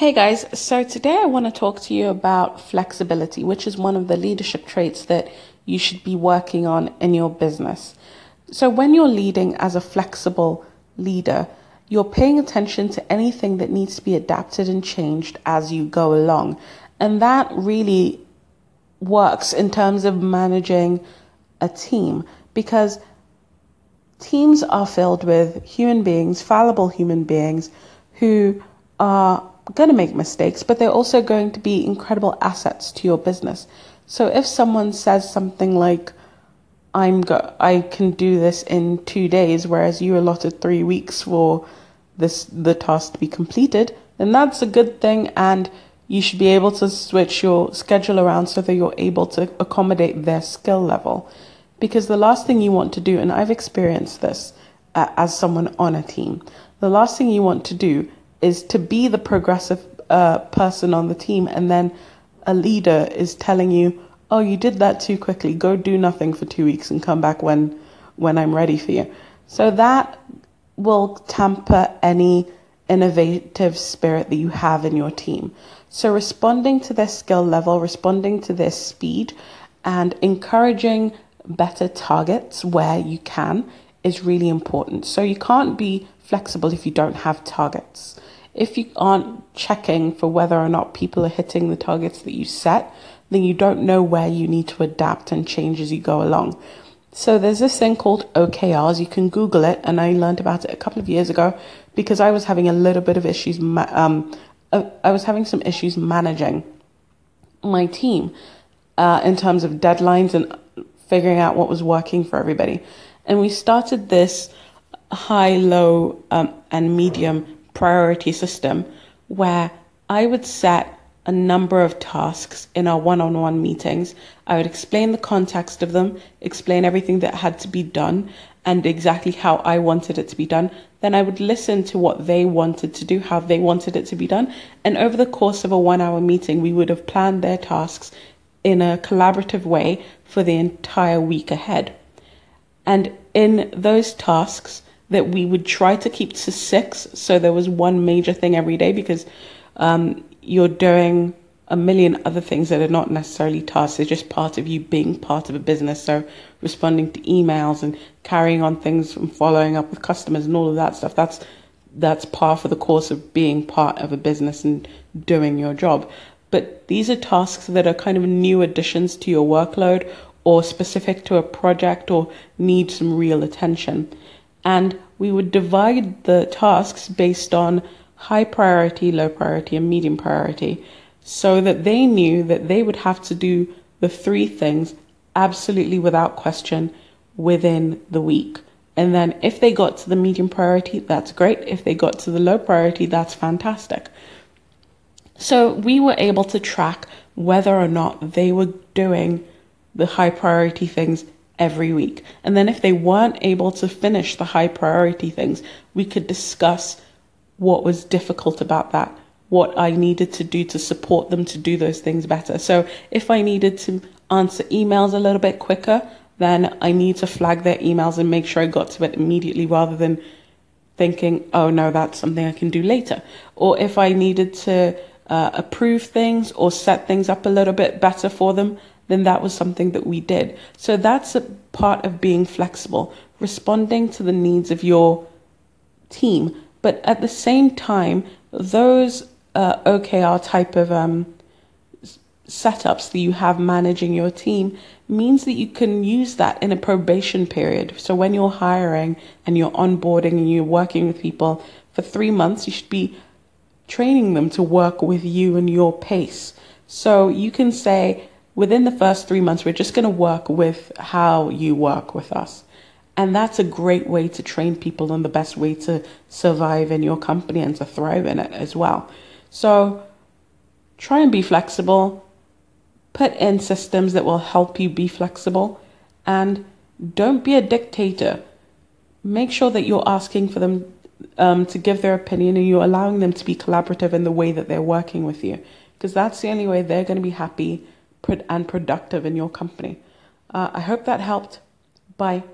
Hey guys, so today I want to talk to you about flexibility, which is one of the leadership traits that you should be working on in your business. So, when you're leading as a flexible leader, you're paying attention to anything that needs to be adapted and changed as you go along. And that really works in terms of managing a team because teams are filled with human beings, fallible human beings who are going to make mistakes, but they're also going to be incredible assets to your business. So if someone says something like, I'm go- I can do this in two days, whereas you allotted three weeks for this the task to be completed, then that's a good thing, and you should be able to switch your schedule around so that you're able to accommodate their skill level. Because the last thing you want to do, and I've experienced this uh, as someone on a team, the last thing you want to do is to be the progressive uh, person on the team, and then a leader is telling you, "Oh, you did that too quickly. Go do nothing for two weeks and come back when when I'm ready for you." So that will tamper any innovative spirit that you have in your team. So responding to their skill level, responding to their speed, and encouraging better targets where you can is really important. So you can't be flexible if you don't have targets if you aren't checking for whether or not people are hitting the targets that you set, then you don't know where you need to adapt and change as you go along. So there's this thing called OKRs. You can Google it, and I learned about it a couple of years ago because I was having a little bit of issues. Um, uh, I was having some issues managing my team uh, in terms of deadlines and figuring out what was working for everybody. And we started this high, low, um, and medium priority system where I would set a number of tasks in our one on one meetings. I would explain the context of them, explain everything that had to be done, and exactly how I wanted it to be done. Then I would listen to what they wanted to do, how they wanted it to be done. And over the course of a one hour meeting, we would have planned their tasks in a collaborative way for the entire week ahead. And in those tasks, that we would try to keep to six. So there was one major thing every day because um, you're doing a million other things that are not necessarily tasks. They're just part of you being part of a business. So responding to emails and carrying on things and following up with customers and all of that stuff. That's that's par for the course of being part of a business and doing your job. But these are tasks that are kind of new additions to your workload or specific to a project or need some real attention and we would divide the tasks based on high priority, low priority, and medium priority so that they knew that they would have to do the three things absolutely without question within the week. And then if they got to the medium priority, that's great. If they got to the low priority, that's fantastic. So we were able to track whether or not they were doing the high priority things every week. And then if they weren't able to finish the high priority things, we could discuss what was difficult about that, what I needed to do to support them to do those things better. So if I needed to answer emails a little bit quicker, then I need to flag their emails and make sure I got to it immediately rather than thinking, oh no, that's something I can do later. Or if I needed to uh, approve things or set things up a little bit better for them, then that was something that we did. So that's a part of being flexible, responding to the needs of your team. But at the same time, those uh, OKR type of um, setups that you have managing your team means that you can use that in a probation period. So when you're hiring and you're onboarding and you're working with people for three months, you should be training them to work with you and your pace. So you can say, within the first three months, we're just going to work with how you work with us. And that's a great way to train people and the best way to survive in your company and to thrive in it as well. So try and be flexible, put in systems that will help you be flexible, and don't be a dictator. Make sure that you're asking for them um, to give their opinion and you're allowing them to be collaborative in the way that they're working with you, because that's the only way they're going to be happy and productive in your company. Uh, I hope that helped. Bye.